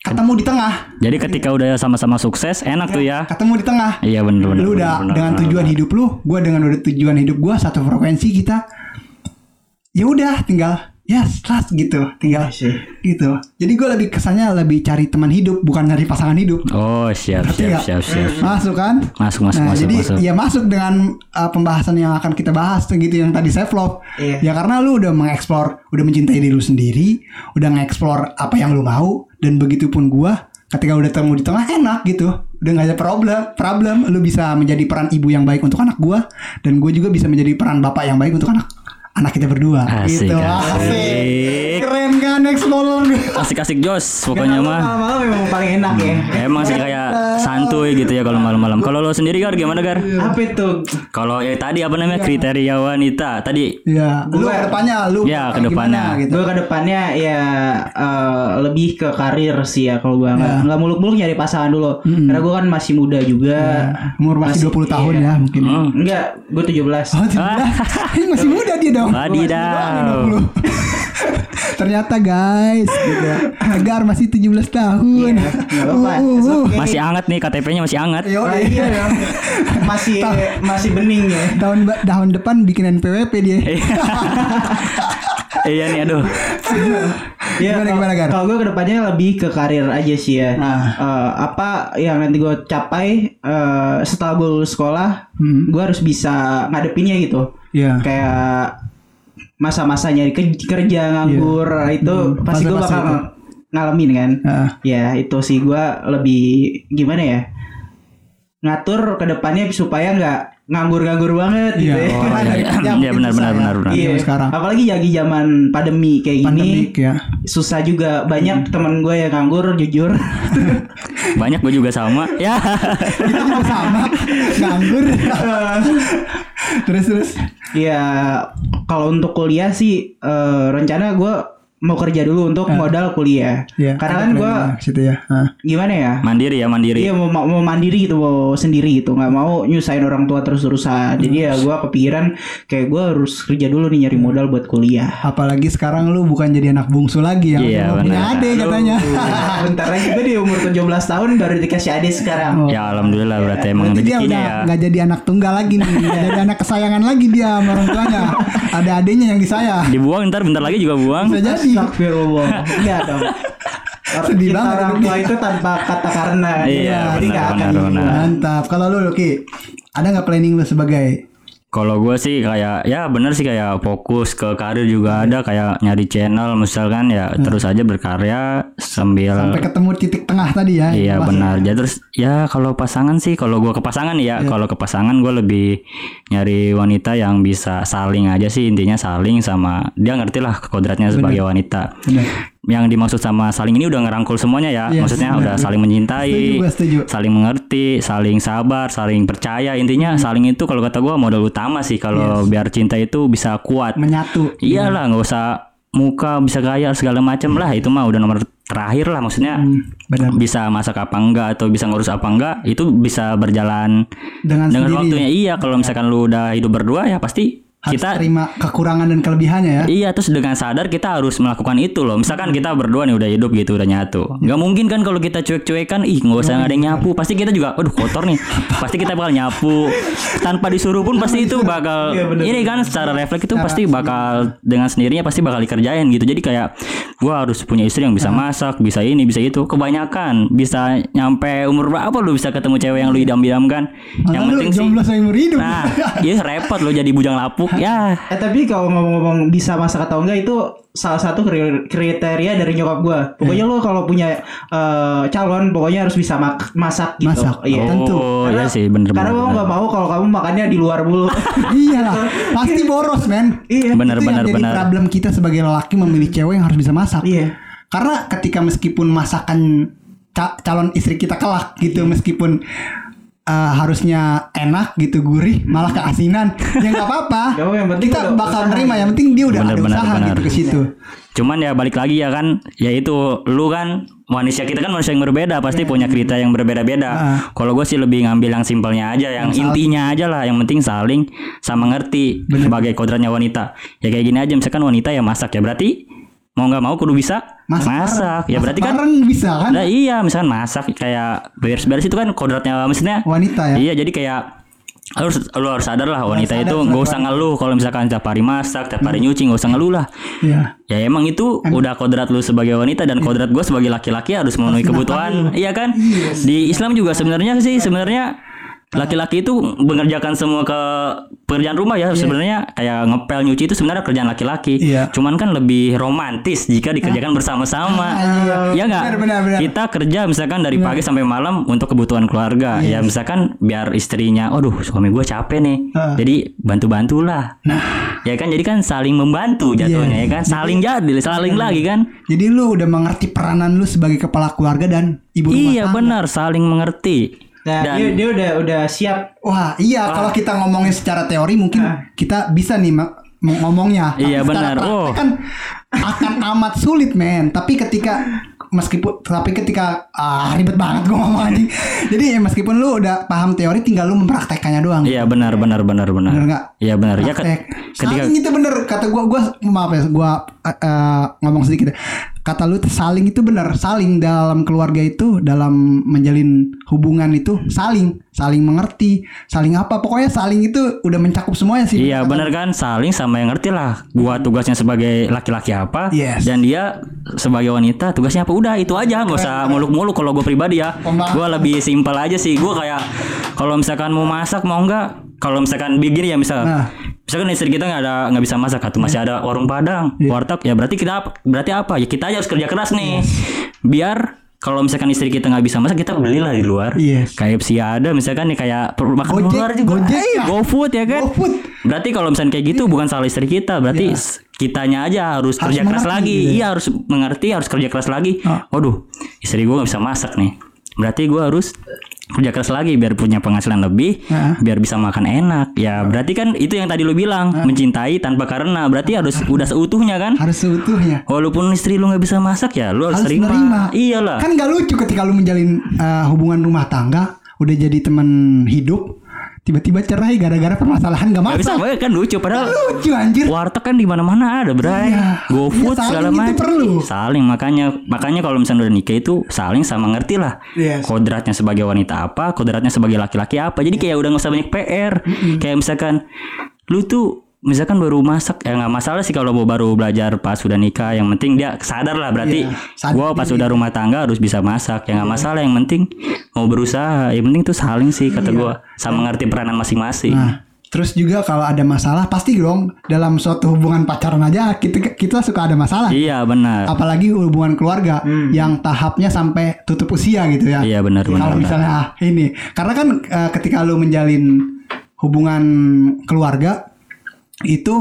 ketemu di tengah, Jadi ketika udah sama-sama sukses, enak tuh ya. ketemu di tengah. Iya bener bener. lu udah bener, dengan bener, tujuan bener. hidup lu, gue dengan udah tujuan hidup gue satu frekuensi kita. Ya udah, tinggal ya trust gitu, tinggal sih. gitu. Jadi gue lebih kesannya lebih cari teman hidup, bukan nyari pasangan hidup. Oh siap siap nggak? siap siap. Masuk kan? Masuk masuk nah, masuk jadi masuk. ya masuk dengan uh, pembahasan yang akan kita bahas tuh gitu yang tadi self love. Iya. Ya karena lu udah mengeksplor, udah mencintai diri lu sendiri, udah ngeksplor apa yang lu mau dan begitu pun gua ketika udah temu di tengah enak gitu. Udah gak ada problem, problem lu bisa menjadi peran ibu yang baik untuk anak gua dan gue juga bisa menjadi peran bapak yang baik untuk anak anak kita berdua. Asik, gitu. asik. Keren kan explore. Asik-asik jos pokoknya mah. malam-malam memang paling enak ya Emang sih kayak santuy gitu ya kalau malam-malam. Kalau lo sendiri Gar gimana Gar? apa itu Kalau ya tadi apa namanya kriteria wanita tadi Ya, lu ke depannya lu Ya, ke depannya. gitu. gue ke depannya ya eh, lebih ke karir sih ya kalau gue nggak nggak muluk-muluk nyari pasangan dulu karena gue kan masih muda juga Umur masih 20 tahun iya. ya mungkin. Hmm. enggak gue 17 Oh, tidak. Ini masih muda dia dong. Wadidaw. 20. Ternyata guys, gitu. Tegar masih 17 tahun. Iya, apa-apa. Uh, uh, uh. Oke. Masih anget nih KTP-nya masih anget. Yo, Wah, iya dong. masih masih bening ya tahun tahun depan bikin NPWP dia. Iya nih aduh. Ya, Gimana, kalau- gimana, Gar? Kalau gue ke depannya lebih ke karir aja sih ya. Nah. Eh, apa yang nanti gue capai eh, setelah gue lulus sekolah, Hmm. gue harus bisa ngadepinnya gitu. Iya. Kayak masa-masa nyari ke- kerja nganggur itu Hmm, pasti gue bakal itu. ngalamin kan. Heeh. Ya itu sih gue lebih gimana ya ngatur ke depannya supaya nggak nganggur-nganggur banget gitu Iya. ya. Oh, iya, iya. Ya, Iya, benar, benar, ya. benar, benar. Iya. Sekarang. Apalagi lagi zaman pandemi kayak gini Pandemik ya. susah juga banyak Hmm. teman gue yang nganggur jujur Banyak gue juga sama. Ya. Kita juga sama nganggur. Terus terus. ya kalau untuk kuliah sih eh, rencana gue mau kerja dulu untuk modal kuliah Ya. karena kan gue situ ya. Heeh. gimana ya Mandiri ya mandiri. Iya mau, mau mandiri gitu mau sendiri gitu nggak mau nyusahin orang tua terus terusan jadi ya gue kepikiran kayak gue harus kerja dulu nih nyari modal buat kuliah Apalagi sekarang lu bukan jadi anak bungsu lagi yang Iya, mau punya benar. adik katanya. bentar lagi gue di umur 17 tahun baru dikasih adik sekarang Ya alhamdulillah berarti emang Berarti dia udah ya. nggak jadi anak tunggal lagi nih, nggak jadi anak kesayangan lagi dia sama orang tuanya. Ada adiknya yang disayang. Dibuang ntar bentar lagi juga buang. Bisa jadi. Astagfirullah Iya dong Sedih banget orang tua itu tanpa kata karena Iya, jadi benar, benar, benar. Mantap. Kalau lu Luki, ada nggak planning lu sebagai Kalau gue sih kayak ya bener sih kayak fokus ke karir juga ada kayak nyari channel misalkan ya terus aja berkarya sambil sampai ketemu titik tengah tadi ya? Iya benar. ya. Jadi terus ya kalau pasangan sih kalau gua ke pasangan ya, kalau ke pasangan gue lebih nyari wanita yang bisa saling aja sih intinya saling sama dia ngerti lah kodratnya sebagai wanita. Benar. Yang dimaksud sama saling ini udah ngerangkul semuanya ya. Yes, Maksudnya benar. udah saling mencintai, Setuju, setuju. saling mengerti, saling sabar, saling percaya. Intinya Hmm. saling itu kalau kata gua modal utama sih kalau biar cinta itu bisa kuat. Menyatu. Iyalah nggak usah muka bisa gaya segala macam lah itu mah udah nomor terakhir lah maksudnya Hmm, benar. bisa masak apa enggak atau bisa ngurus apa enggak itu bisa berjalan Dengan, dengan sendiri waktunya iya kalau misalkan lu udah hidup berdua ya pasti harus kita terima kekurangan dan kelebihannya ya. Iya terus dengan sadar kita harus melakukan itu loh. Misalkan kita berdua nih udah hidup gitu udah nyatu. Gak mungkin kan kalau kita cuek-cuekan Ih nggak usah nggak ada yang nyapu. Pasti kita juga Aduh kotor nih. Pasti kita bakal nyapu. Tanpa disuruh pun pasti itu bakal Ini kan secara refleks itu pasti bakal Dengan sendirinya pasti bakal dikerjain gitu. Jadi kayak Gua harus punya istri yang bisa masak Bisa ini bisa itu. Kebanyakan Bisa nyampe umur berapa lu bisa ketemu cewek yang lu idam-idamkan? Yang penting sih jomblo seumur hidup. Nah, iya repot lo jadi bujang lapuk. ya Eh tapi kalau ngomong-ngomong bisa masak atau enggak itu salah satu kri- kriteria dari nyokap gua. Pokoknya lo kalau punya eh, calon pokoknya harus bisa mak- masak gitu. Masak. Iya. Tentu. oh iya sih bener Karena bener mau nggak bener. mau kalau kamu makannya di luar mulu. Iyalah, pasti boros men. Iya. Bener Itu yang bener jadi bener problem kita sebagai lelaki memilih cewek yang harus bisa masak. Iya. Karena ketika meskipun masakan ca- calon istri kita kelak gitu, meskipun uh, harusnya enak gitu gurih, malah keasinan, ya nggak apa-apa. Yang kita udah bakal usaha. nerima. Yang penting dia udah Bener, ada bener, usaha bener. gitu ke situ. Cuman ya balik lagi ya kan, ya itu lu kan manusia kita kan manusia yang berbeda, pasti punya kriteria yang berbeda-beda. Ah. Kalau gue sih lebih ngambil yang simpelnya aja, yang, intinya aja lah, yang penting saling sama ngerti sebagai kodratnya wanita. Ya kayak gini aja, misalkan wanita ya masak ya berarti mau nggak mau kudu bisa Masak masak. Ya Masak berarti kan bisa kan? Nah, iya, misalkan masak kayak beres-beres itu kan kodratnya maksudnya Wanita ya. Iya, jadi kayak harus lu harus sadar lah wanita sadar itu nggak usah ngeluh kalau misalkan tiap hari masak, tiap hari nyuci nggak usah ngeluh lah. Iya. Ya emang itu udah kodrat lu sebagai wanita dan kodrat gue sebagai laki-laki harus memenuhi kebutuhan, iya kan? Di Islam juga sebenarnya sih sebenarnya laki-laki itu mengerjakan semua ke pekerjaan rumah ya sebenarnya kayak ngepel nyuci itu sebenarnya kerjaan laki-laki. Iya. Cuman kan lebih romantis jika dikerjakan bersama-sama. iya. Ya Benar, nggak? benar, benar. Kita kerja misalkan dari pagi sampai malam untuk kebutuhan keluarga. Ya misalkan biar istrinya, aduh suami gue capek nih. Ah. Jadi bantu-bantulah. Nah, Ya kan jadi kan saling membantu jatuhnya ya kan saling jadi saling lagi kan jadi lu udah mengerti peranan lu sebagai kepala keluarga dan ibu rumah iya tangga. benar saling mengerti Nah, dan dia, dia udah udah siap. Wah, iya kalau kita ngomongin secara teori mungkin kita bisa nih ngomongnya. Tapi Iya, benar. Oh. kan akan amat sulit, men. Tapi ketika meskipun tapi ketika ah ribet banget gua ngomong anjing. Jadi ya meskipun lu udah paham teori tinggal lu mempraktekannya doang. iya benar benar benar benar Bener nggak? iya benar ya ketika Saling itu bener kata gua gua maaf ya gua eh, eh, ngomong sedikit ya. Kata lu saling itu bener saling dalam keluarga itu dalam menjalin hubungan itu saling saling mengerti saling apa pokoknya saling itu udah mencakup semuanya sih. Iya benar kan saling sama yang ngerti lah. Gua tugasnya sebagai laki-laki apa Yes. dan dia sebagai wanita tugasnya apa udah itu aja nggak usah muluk-muluk kalau gue pribadi ya. Pemaham. Gua lebih simpel aja sih. Gua kayak kalau misalkan mau masak mau enggak kalau misalkan begini ya misal Nah. Misalkan istri kita nggak ada nggak bisa masak atau masih ada warung padang Iya. warteg ya berarti kita berarti apa ya kita aja harus kerja keras nih biar kalau misalkan istri kita nggak bisa masak kita belilah di luar Yes. KFC ada misalkan nih kayak makan Gojek, luar juga Gojek Eh, ya. GoFood ya kan GoFood. Berarti kalau misalnya kayak gitu bukan salah istri kita, berarti s- kitanya aja harus, Iya. Harus kerja keras lagi. gitu ya. Iya harus mengerti, harus kerja keras lagi. Ah. Waduh, istri gue gak bisa masak nih. Berarti gue harus kerja keras lagi biar punya penghasilan lebih, Ah. biar bisa makan enak. Ya berarti kan itu yang tadi lu bilang mencintai tanpa karena. Berarti harus udah seutuhnya kan. Harus seutuhnya. Walaupun istri lu nggak bisa masak ya, lu harus, Harus terima. nerima. Iyalah. Kan gak lucu ketika lu menjalin eh, hubungan rumah tangga udah jadi teman hidup tiba-tiba cerai gara-gara permasalahan gak Gak bisa, kan lucu padahal Lucu anjir. Warteg kan di mana-mana ada, Bray. Iya. GoFood saling segala macam. perlu. Saling makanya makanya kalau misalnya udah nikah itu saling sama ngerti lah. Yes. Kodratnya sebagai wanita apa, kodratnya sebagai laki-laki apa. Jadi kayak udah nggak usah banyak PR. Kayak misalkan lu tuh misalkan baru masak ya nggak masalah sih kalau mau baru belajar pas sudah nikah. Yang penting dia sadar lah berarti sadar gua pas diri. udah rumah tangga harus bisa masak. Ya nggak masalah yang penting mau berusaha. Yang penting tuh saling sih kata gua. Sama ngerti peranan masing-masing. Nah, terus juga kalau ada masalah pasti dong dalam suatu hubungan pacaran aja kita kita suka ada masalah. iya benar. Apalagi hubungan keluarga yang tahapnya sampai tutup usia gitu ya. iya benar benar Kalau misalnya ah, ini, karena kan eh, ketika lu menjalin hubungan keluarga itu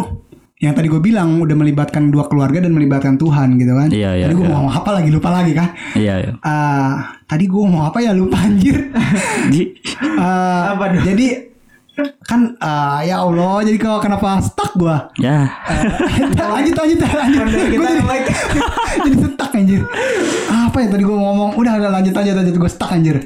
yang tadi gue bilang udah melibatkan dua keluarga dan melibatkan Tuhan gitu kan. Iya, iya, Tadi gue iya. mau ngomong apa lagi? Lupa lagi kan. iya iya. Ah, tadi gue ngomong apa ya? Lupa anjir. Eh, Apa dong? Jadi kan ah, ya Allah jadi kok kenapa stuck gua? Ya. Eh, lanjut lanjut lanjut. Kita Gua jadi, jadi stuck anjir. Apa ya tadi gua ngomong? Udah udah lanjut lanjut lanjut. Gua stuck anjir.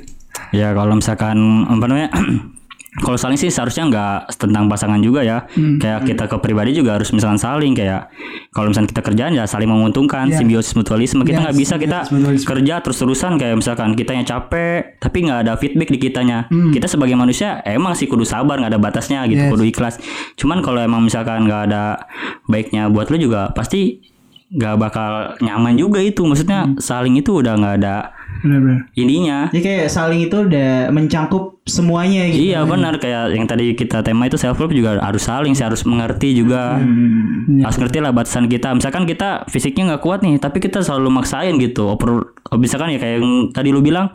Ya kalau misalkan apa namanya kalau saling sih seharusnya nggak tentang pasangan juga ya. Hmm. Kayak kita ke pribadi juga harus misalkan saling kayak kalau misalkan kita kerjaan ya saling menguntungkan Yes. simbiosis mutualisme. Yes, Kita nggak bisa kita kerja terus-terusan kayak misalkan kitanya capek tapi nggak ada feedback di kitanya. Hmm. Kita sebagai manusia emang sih kudu sabar nggak ada batasnya gitu Yes. kudu ikhlas. Cuman kalau emang misalkan nggak ada baiknya buat lu juga pasti nggak bakal nyaman juga itu. Maksudnya saling itu udah nggak ada Benar-benar. ininya. Jadi kayak saling itu udah mencangkup semuanya gitu. Iya benar. Kayak yang tadi kita tema itu self love juga harus saling sih harus mengerti juga. Hmm. harus ngerti lah batasan kita. Misalkan kita fisiknya nggak kuat nih tapi kita selalu maksain gitu. Oper misalkan ya kayak yang tadi lu bilang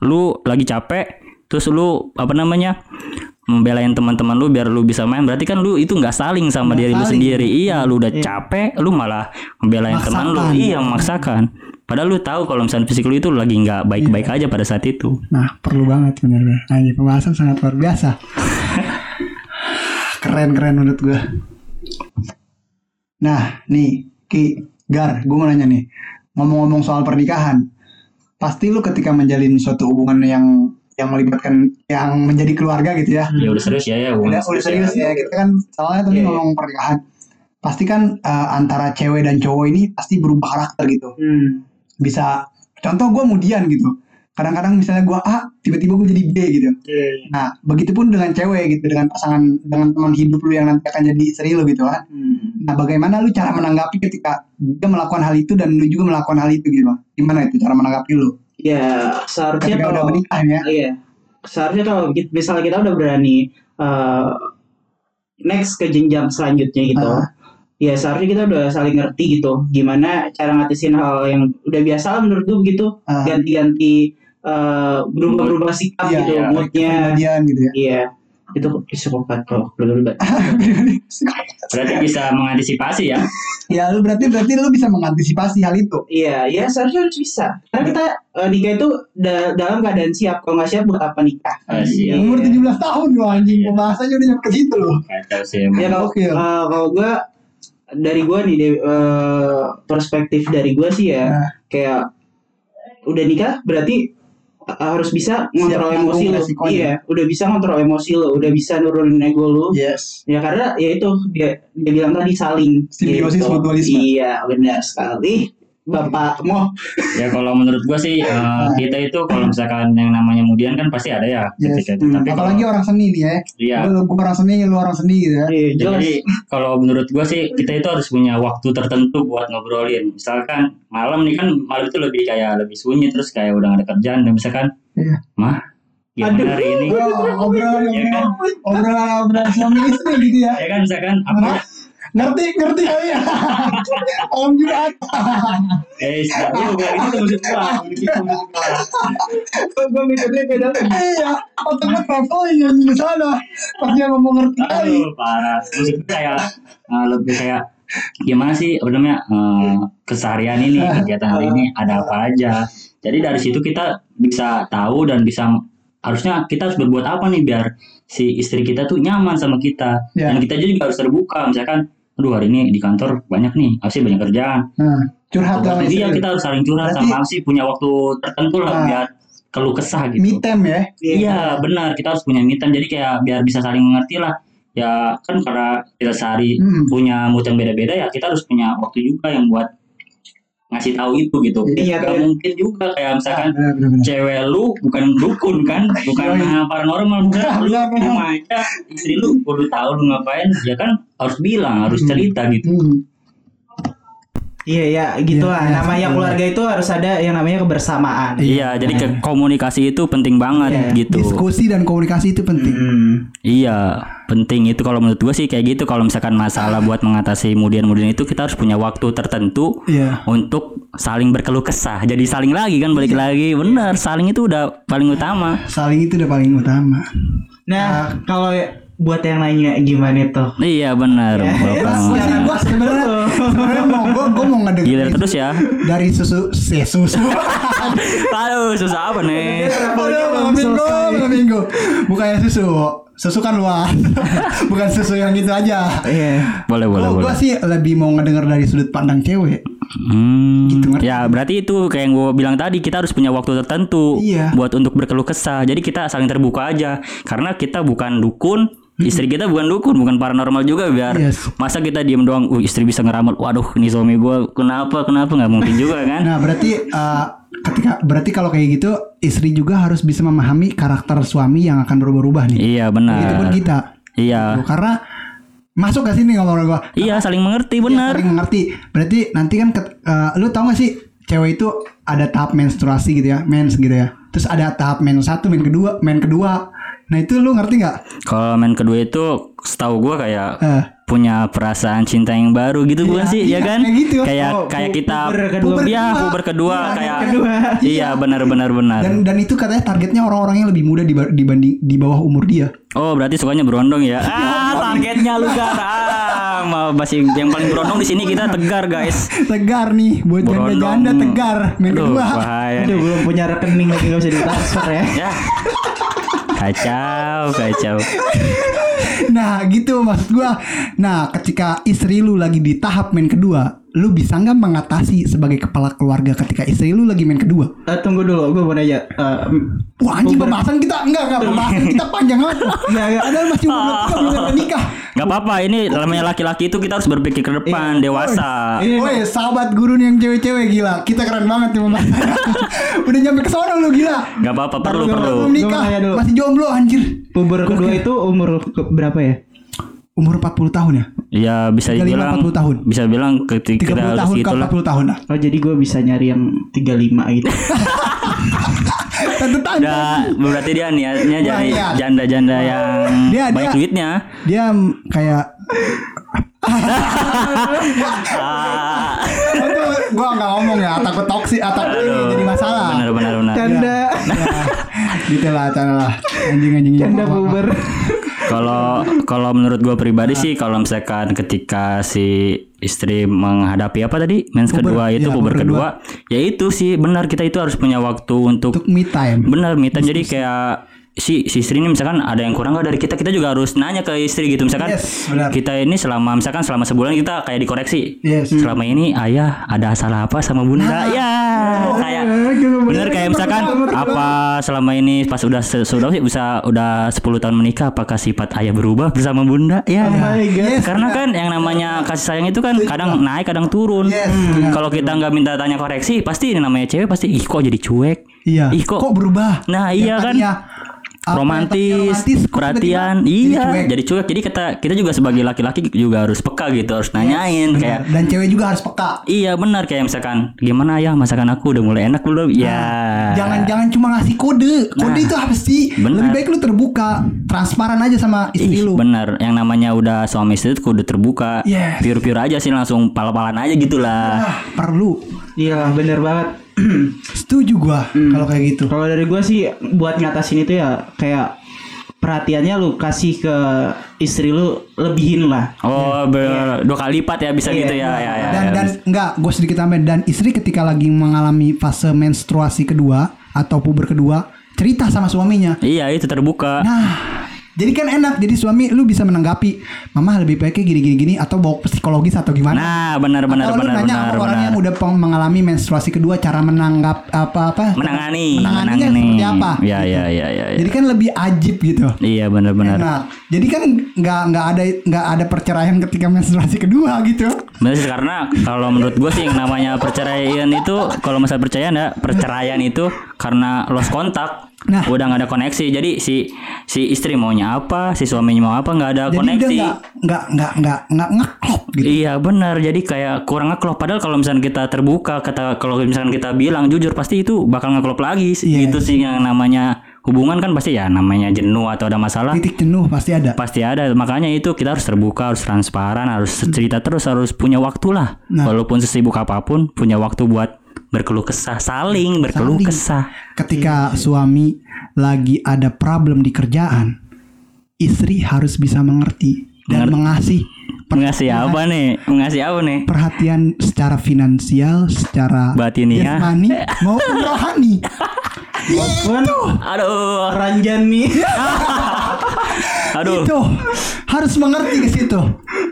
lu lagi capek terus lu apa namanya membelain teman-teman lu biar lu bisa main. Berarti kan lu itu nggak saling sama diri lu sendiri. Iya lu udah capek lu malah membelain teman lu. Iya memaksakan padahal lu tahu kalau misalnya fisik lu itu lagi nggak baik-baik aja pada saat itu. Nah, perlu banget benar-benar. Nah, ini pembahasan sangat luar biasa. Keren-keren menurut gua. Nah, nih, Ki, Gar, gue mau nanya nih. Ngomong-ngomong soal pernikahan, pasti lu ketika menjalin suatu hubungan yang yang melibatkan yang menjadi keluarga gitu ya. ya udah serius ya ya Udah, udah serius ya, kita kan soalnya tadi Iya, iya. ngomong pernikahan. Pasti kan eh, antara cewek dan cowok ini pasti berubah karakter gitu. Hmm. Bisa contoh gue kemudian gitu. Kadang-kadang misalnya gue A, tiba-tiba gue jadi B gitu. Iya. Nah, begitupun dengan cewek gitu, dengan pasangan, dengan teman hidup lu yang nanti akan jadi istri lu gitu kan. Hmm. Nah, bagaimana lu cara menanggapi ketika dia melakukan hal itu dan lu juga melakukan hal itu gitu? Gimana itu cara menanggapi lu? Ya seharusnya Ketika udah kalau menikah ya. iya seharusnya kalau kita- misalnya kita udah berani eh, next ke jenjang selanjutnya gitu. Ah. Ya seharusnya kita udah saling ngerti gitu gimana cara ngatasin hal yang udah biasa lah menurut gue begitu Ah. ganti-ganti eh, berubah-berubah sikap Iya, gitu iya. moodnya gitu ya. iya itu psikopat kalau berubah berarti bisa mengantisipasi ya ya, lu berarti berarti lu bisa mengantisipasi hal itu. Iya, iya seharusnya harus bisa. Karena kita eh, nikah itu da- dalam keadaan siap. Kalau nggak siap buat apa nikah? Ah, siap. Umur 17 tahun lu anjing, pembahasannya udah nyampe ke situ loh. Ya kalau Oke. eh, kalau gue dari gue nih dari, eh, perspektif dari gue sih ya Nah. kayak udah nikah berarti harus bisa ngontrol emosi lo. Iya, udah bisa ngontrol emosi lo, udah bisa nurunin ego lo. Yes. Ya karena ya itu dia dia bilang tadi saling Simbiosis gitu. mutualisme. Iya, benar sekali. Bapak mau ya kalau menurut gua sih eh, kita itu kalau misalkan yang namanya mudian kan pasti ada ya Yes. ketika itu Hmm, tapi kalau Apalagi orang seni nih ya. iya Lu gua orang seni, lu orang seni gitu ya. Iya, jadi kalau menurut gua sih kita itu harus punya waktu tertentu buat ngobrolin misalkan malam nih kan malam itu lebih kayak lebih sunyi terus kayak udah gak ada kerjaan dan misalkan Iya. mah Aduh. hari ini Oh, obrolan Iya kan? obrolan obrolan suami istri gitu ya. ya kan misalkan apa Ngerti, ngerti kali ya. Om Jumat. eh juga itu maksud gua gitu maksud gua. gue mikirnya beda lagi. Iya, otaknya traveling yang di sana. Pas dia ngomong ngerti kali. Aduh parah Maksudnya kayak eh, Lebih kayak Gimana sih apa namanya eh, Keseharian ini Kegiatan hari ini Ada apa aja Jadi dari situ kita Bisa tahu dan bisa Harusnya kita harus berbuat apa nih Biar si istri kita tuh nyaman sama kita Ya. Dan kita juga harus terbuka Misalkan Aduh hari ini di kantor banyak nih Pasti banyak kerjaan Nah, curhat. Iya kita harus saling curhat Berarti- sama sih Punya waktu tertentu lah Nah. Biar keluh kesah gitu Me time ya. Iya benar kita harus punya me time jadi kayak biar bisa saling mengerti lah ya kan karena kita sehari Hmm. punya mood yang beda-beda ya kita harus punya waktu juga yang buat ngasih tahu itu gitu Iya, Gak iya. mungkin juga kayak misalkan Benar, benar, benar. cewek lu bukan dukun kan bukan Yoi. paranormal Benar, lu cuma aja istri lu perlu tahu lu ngapain ya kan harus bilang harus Hmm. cerita gitu Hmm. Iya ya gitu Iya, lah. iya, namanya iya. keluarga itu harus ada yang namanya kebersamaan. iya jadi ke komunikasi itu penting banget Iya. gitu Diskusi dan komunikasi itu penting. Hmm. Iya, penting itu kalau menurut gua sih kayak gitu. Kalau misalkan masalah buat mengatasi kemudian-kemudian itu kita harus punya waktu tertentu Iya. untuk saling berkeluh kesah. Jadi saling lagi kan balik lagi. Benar, saling itu udah paling utama. Saling itu udah paling utama. Nah kalau buat yang nanya gimana tuh? Iya benar, Ya, Bapak. Gua sih gua sebenarnya sebenarnya mau Gilir ngedengerin terus ya. dari susu se susu. Aduh, susah apa nih? Aduh, malam minggu, malam minggu. Bukannya susu. Susu kan luas. Bukan susu yang gitu aja. Iya. Boleh, boleh, boleh. sih lebih mau ngedenger dari sudut pandang cewek. Hmm, Gitu, ngerti? ya berarti itu kayak yang gue bilang tadi kita harus punya waktu tertentu Iya. buat untuk berkeluh kesah. Jadi kita saling terbuka aja karena kita bukan dukun, istri kita bukan dukun, bukan paranormal juga biar Yes. masa kita diem doang, uh, istri bisa ngeramal, waduh ini suami gue kenapa kenapa nggak mungkin juga kan? Nah, berarti eh, ketika berarti kalau kayak gitu istri juga harus bisa memahami karakter suami yang akan berubah-ubah nih. iya benar. kita. Iya. Tuh, Karena Masuk gak sini ngomong gua? Iya, saling mengerti Iya, benar. saling mengerti. Berarti nanti kan ket- eh, lu tau gak sih cewek itu ada tahap menstruasi gitu ya, mens gitu ya. Terus ada tahap men satu, men kedua, men kedua. Nah itu lu ngerti nggak? Kalau main kedua itu setahu gua kayak Eh. punya perasaan cinta yang baru gitu bukan Iya, sih iya, ya kan kayak gitu. kayak Oh, kayak kita puber kedua. Puber iya kedua. puber kedua Iya, kayak kedua. iya benar benar benar Dan dan itu katanya targetnya orang-orang yang lebih muda diba- dibanding di bawah umur dia. oh berarti sukanya berondong ya ah targetnya lu kan ah mau masih yang paling berondong di sini kita tegar guys Tegar nih buat janda-janda tegar. Men Aduh, kedua. bahaya Aduh belum punya rekening lagi gak bisa ditransfer ya. ya kacau kacau Nah gitu maksud gua. Nah ketika istri lu lagi di tahap men kedua, lu bisa nggak mengatasi sebagai kepala keluarga ketika istri lu lagi men kedua? Eh, tunggu dulu, gue mau nanya. Eh, Wah anjing pembahasan kita enggak enggak pembahasan kita panjang banget. Enggak, enggak. Ada masih umur kita belum nikah. nggak apa-apa ini namanya laki-laki itu kita harus berpikir ke depan dewasa Ini- Woi sahabat guru nih yang cewek-cewek gila. Kita keren banget nih pembahasannya. Udah nyampe ke sono lu gila. nggak apa-apa perlu perlu Belum nikah masih jomblo anjir. puber kedua itu umur berapa ya? Umur 40 tahun ya? ya bisa 35, dibilang 40 tahun. bisa bilang ketika 30 kita harus tahun ke gitu lah 40 tahun lah. Oh jadi gue bisa nyari yang 35 gitu. Tante tante. Udah berarti dia niatnya jadi iya. janda-janda yang Dia- banyak dia- duitnya. Dia kayak Ah, Itu gua nggak ngomong ya, takut toksik atau ini jadi masalah. benar benar benar. Canda. Ya, gitu lah, cara lah. Anjing-anjing Canda puber. Kalau kalau menurut gue pribadi sih kalau misalkan ketika si istri menghadapi apa tadi mens Puber, kedua itu iya, puber puber kedua, ya itu sih benar kita itu harus punya waktu untuk Untuk me time. benar me time. jadi kayak si si istri ini misalkan ada yang kurang gak dari kita kita juga harus nanya ke istri gitu misalkan Yes, benar. kita ini selama misalkan selama sebulan kita kayak dikoreksi Yes. selama ini ayah ada salah apa sama bunda Nah. ya kayak bener kayak misalkan apa selama ini pas udah sudah sih bisa udah 10 tahun menikah apakah sifat ayah berubah bersama bunda ya Oh my God. Yes, karena kan yang namanya kasih sayang itu kan kadang naik kadang turun Yes, Hmm. benar. kalau kita nggak minta tanya koreksi pasti ini namanya cewek pasti ih kok jadi cuek Iya. ih kok, berubah? Nah, iya kan. tadinya apa, romantis, romantis, perhatian, iya, cuek? jadi cuek. Jadi kita kita juga sebagai laki-laki juga harus peka gitu, harus nanyain Benar. kayak dan cewek juga harus peka. Iya benar kayak misalkan gimana ya masakan aku udah mulai enak belum? Ya. Jangan-jangan cuma ngasih kode. Kode Nah, itu apa sih? benar. Lebih baik lu terbuka, transparan aja sama istri Ih, lu. benar. Yang namanya udah suami istri itu kudu terbuka. Yes. Pure-pure aja sih langsung pal-palan aja gitu lah. Ah, perlu. Iya bener banget. Setuju gua Hmm. kalau kayak gitu. Kalau dari gue sih buat ngatasin itu ya kayak perhatiannya lu kasih ke istri lu lebihin lah. Oh, ber- dua kali lipat ya bisa Iya. gitu ya ya ya. dan ya. dan enggak gue sedikit tambahin dan istri ketika lagi mengalami fase menstruasi kedua atau puber kedua cerita sama suaminya Iya, itu terbuka. nah jadi kan enak jadi suami lu bisa menanggapi mama lebih baiknya gini gini atau bawa psikologis atau gimana Nah, benar benar atau lu benar nanya benar sama orang benar. yang udah mengalami menstruasi kedua cara menanggap apa apa Menangani, menanganinya menangani. seperti apa Iya, iya, iya, iya. iya. jadi kan lebih ajib gitu Iya, benar benar. Enak. Jadi kan nggak nggak ada nggak ada perceraian ketika menstruasi kedua gitu. Benar sih karena kalau menurut gue sih yang namanya perceraian itu kalau masalah perceraian ya perceraian itu karena lost kontak. Nah. udah nggak ada koneksi. Jadi si si istri maunya apa, si suaminya mau apa nggak ada Jadi koneksi. nggak nggak nggak nggak nggak ngeklop gitu. Iya benar. Jadi kayak kurang ngeklop. Padahal kalau misalnya kita terbuka, kata kalau misalnya kita bilang jujur pasti itu bakal ngeklop lagi. Iya. Itu sih yang namanya hubungan kan pasti ya namanya jenuh atau ada masalah. Titik jenuh pasti ada. Pasti ada, makanya itu kita harus terbuka, harus transparan, harus cerita terus, harus punya waktu lah. Nah. Walaupun sesibuk apa pun, punya waktu buat berkeluh kesah, saling berkeluh Saling. kesah. Ketika suami lagi ada problem di kerjaan, istri harus bisa mengerti dan mengasih Mengasih apa nih? Mengasih apa nih? perhatian secara finansial, secara Batiniah. jasmani maupun rohani. Maupun Aduh, ranjan nih. aduh. Itu harus mengerti ke situ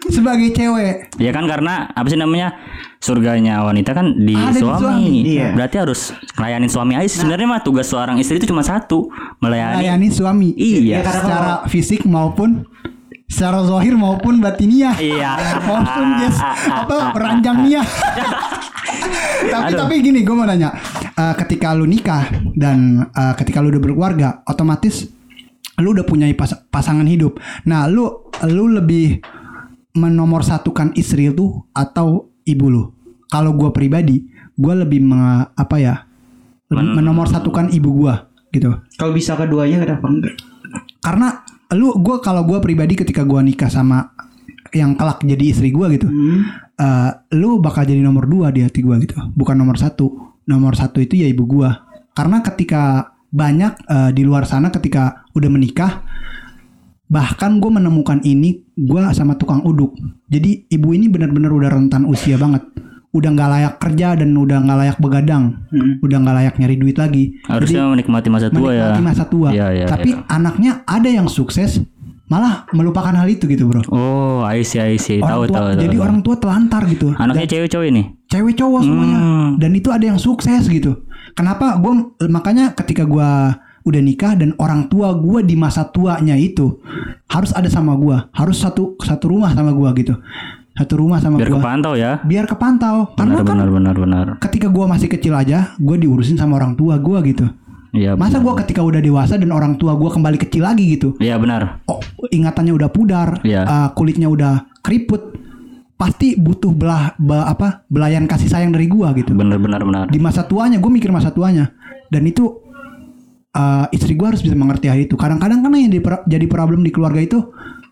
sebagai cewek. Ya kan karena apa sih namanya surganya wanita kan di Ada di suami. suami. Iya. Berarti harus ngelayanin suami aja. sih. Sebenarnya mah tugas seorang istri itu cuma satu, melayani. Melayani suami. Iya. karena secara fisik maupun secara zahir maupun batiniah. Iya. maupun dia apa peranjangnya. tapi Aduh. tapi gini, gue mau nanya, Eh, ketika lu nikah dan eh, ketika lu udah berkeluarga, otomatis lu udah punya pas- pasangan hidup. Nah, lu lu lebih menomorsatukan istri tuh atau ibu lu? Kalau gua pribadi, gua lebih menge- apa ya? Lebih menomorsatukan ibu gua gitu. Kalau bisa keduanya kenapa enggak? Karena lu gua kalau gua pribadi ketika gua nikah sama yang kelak jadi istri gua gitu. eh, lu bakal jadi nomor dua di hati gua gitu. Bukan nomor satu. Nomor satu itu ya ibu gua. Karena ketika banyak eh, di luar sana ketika udah menikah bahkan gue menemukan ini gue sama tukang uduk jadi ibu ini benar-benar udah rentan usia banget udah nggak layak kerja dan udah nggak layak begadang udah nggak layak nyari duit lagi Harusnya menikmati masa tua ya. menikmati masa tua Iya, iya, tapi iya. anaknya ada yang sukses malah melupakan hal itu gitu bro Oh, I see, I see. Tahu, orang tua, tahu, tahu. jadi tahu. orang tua telantar gitu Anaknya cewek cowok ini. cewek cowok semuanya Hmm. dan itu ada yang sukses gitu kenapa gue makanya ketika gue udah nikah dan orang tua gue di masa tuanya itu harus ada sama gue harus satu satu rumah sama gue gitu satu rumah sama Biar gue kepantau ya. biar kepantau karena Benar, kan benar, benar, benar. ketika gue masih kecil aja gue diurusin sama orang tua gue gitu Iya. masa gue ketika udah dewasa dan orang tua gue kembali kecil lagi gitu Iya benar. oh, ingatannya udah pudar, Iya. uh, kulitnya udah keriput, pasti butuh belah be- apa belayan kasih sayang dari gua gitu. Benar, benar, benar. Di masa tuanya, gue mikir masa tuanya, dan itu uh, istri gua harus bisa mengerti hal itu. Kadang-kadang kan yang di- jadi problem di keluarga itu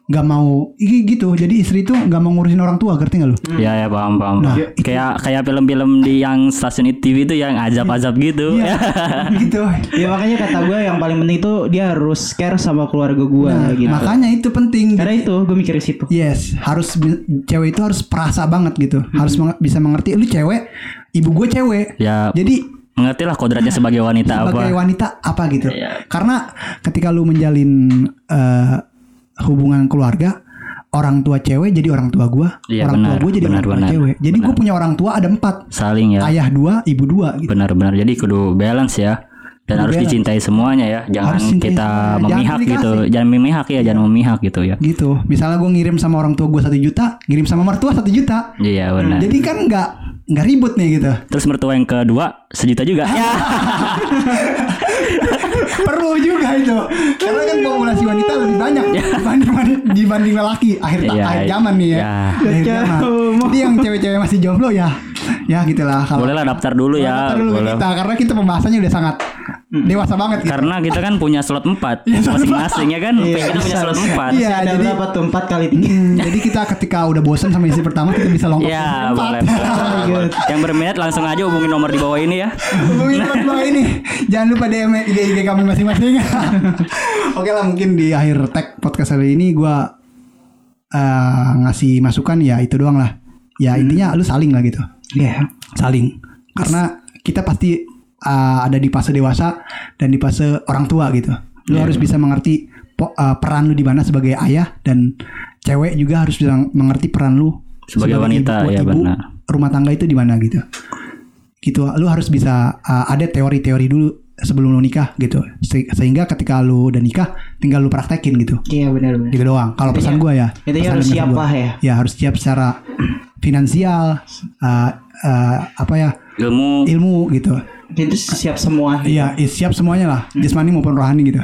nggak mau gitu. Jadi istri itu nggak mau ngurusin orang tua, ngerti nggak lu? Iya ya paham paham. Nah, kayak kayak film-film di yang stasiun TV itu yang azab-azab gitu. Iya, gitu. Ya makanya kata gue yang paling penting itu dia harus care sama keluarga gue Nah, gitu. makanya itu penting. Karena itu gue mikir situ. Yes, harus cewek itu harus perasa banget gitu. Hmm. Harus menge- bisa mengerti lu cewek, ibu gue cewek. ya Jadi mengertilah kodratnya sebagai wanita sebagai apa. wanita apa gitu. Iya. Karena ketika lu menjalin eh, hubungan keluarga, orang tua cewek jadi orang tua gua, Iya, orang tua benar, gua jadi benar, orang tua benar, cewek. Jadi gue punya orang tua ada empat, Saling ya. ayah dua, ibu dua. Gitu. Benar-benar. Jadi kudu balance ya. Dan Kudu harus balance. dicintai semuanya ya. Jangan kita semuanya. Jangan memihak pilih gitu. Jangan memihak ya, jangan memihak gitu ya. Gitu. Misalnya gue ngirim sama orang tua gue satu juta, ngirim sama mertua satu juta. Iya benar. Jadi kan nggak nggak ribut nih gitu. Terus mertua yang kedua sejuta juga. Ya. Perlu juga itu. Karena kan populasi wanita lebih banyak dibanding dibanding lelaki. Akhir Iya, akhir zaman nih ya. iya. Akhir zaman. Jadi yang cewek-cewek masih jomblo ya, ya gitulah. Kalau Boleh lah daftar dulu ya. Daftar dulu Boleh. kita karena kita pembahasannya udah sangat dewasa banget gitu. Karena kita kan punya slot 4 Iya, masing-masing ya kan. Iya, kita punya bisa, slot. 4. Iya, jadi berapa tuh? Empat kali tiga. Hmm, jadi kita ketika udah bosan sama istri pertama kita bisa longkok Ya, ke empat. boleh. Yang berminat langsung aja hubungin nomor di bawah ini ya. Hubungin nomor bawah ini. Jangan lupa DM IG IG kami masing-masing. Oke lah mungkin di akhir tag podcast kali ini gua eh, ngasih masukan ya itu doang lah. Ya intinya lu saling lah gitu. Iya. Saling. Karena kita pasti eh, ada di fase dewasa dan di fase orang tua gitu. Lu harus bisa mengerti po- eh, peran lu di mana sebagai ayah dan cewek juga harus bisa mengerti peran lu Sebagai wanita, ya, benar. rumah tangga itu di mana gitu. Gitu lu harus bisa uh, ada teori-teori dulu sebelum lu nikah gitu. Se- sehingga ketika lu udah nikah tinggal lu praktekin gitu. Iya benar benar. gitu doang. Kalau pesan gua ya pesan harus siap lah ya. ya harus siap secara finansial uh, uh, apa ya Ilmu. ilmu gitu Itu siap semua. iya i- siap semuanya lah jasmani maupun rohani gitu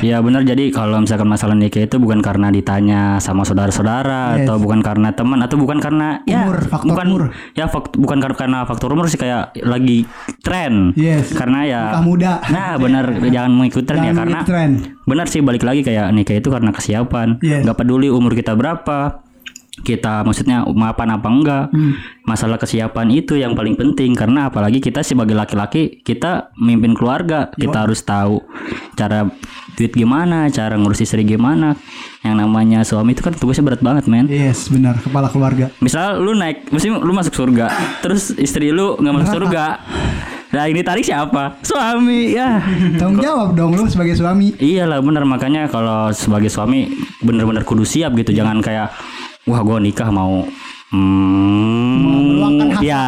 Ya benar jadi kalau misalkan masalah nikah itu bukan karena ditanya sama saudara-saudara Yes. atau bukan karena teman atau bukan karena ya Umur, faktor bukan umur. ya fak- bukan kar- karena faktor umur sih kayak lagi tren. Yes. Karena ya Nikah muda. Nah, benar jangan mengikuti tren ya karena tren. benar sih balik lagi kayak nikah itu karena kesiapan. Yes. nggak peduli umur kita berapa. Kita maksudnya mapan apa enggak. Hmm. Masalah kesiapan itu yang paling penting karena apalagi kita sebagai laki-laki kita memimpin keluarga, kita harus tahu cara duit gimana, cara ngurus istri gimana. Yang namanya suami itu kan tugasnya berat banget, men. yes benar kepala keluarga Misal lu naik, mesti lu masuk surga, terus istri lu nggak masuk Neraka. surga. Nah ini tarik siapa? Suami ya. tanggung jawab dong lu sebagai suami Iyalah bener makanya kalau sebagai suami bener-bener kudu siap gitu jangan kayak wah gua nikah mau hmm, hasrat ya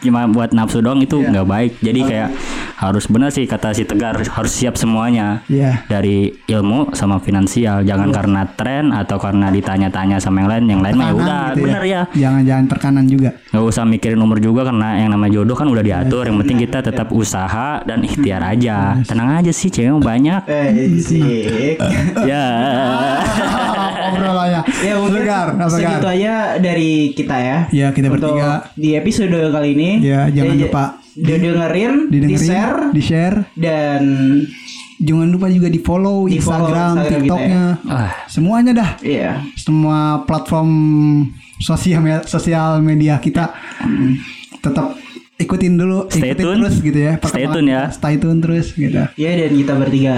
cuma buat nafsu doang itu nggak baik. Jadi kayak harus benar sih kata si tegar harus siap semuanya. Iya. dari ilmu sama finansial. Jangan karena tren atau karena ditanya-tanya sama yang lain. Yang lain mah ya udah gitu bener ya. Jangan jangan terkanan juga. Nggak usah mikirin umur juga karena yang namanya jodoh kan udah diatur. Yang penting kita tetap usaha dan ikhtiar aja. Tenang aja sih cewek banyak. Eh, ya obrolannya. Ya mungkin Segar, segitu aja dari kita ya. Ya, kita Untuk bertiga. Di episode kali ini. Ya, jangan j- lupa didengerin, Didengerin, di-share di share, dan jangan lupa juga di follow Di follow Instagram, Instagram kita ya. TikToknya, Ah, semuanya dah. iya. semua platform sosial sosial media kita tetap ikutin dulu Stay ikutin tune. terus gitu ya Stay tune ya. stay tune terus gitu Ya dan kita bertiga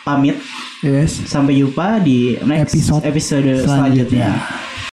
pamit. yes Sampai jumpa di next Episode episode, selanjutnya. selanjutnya.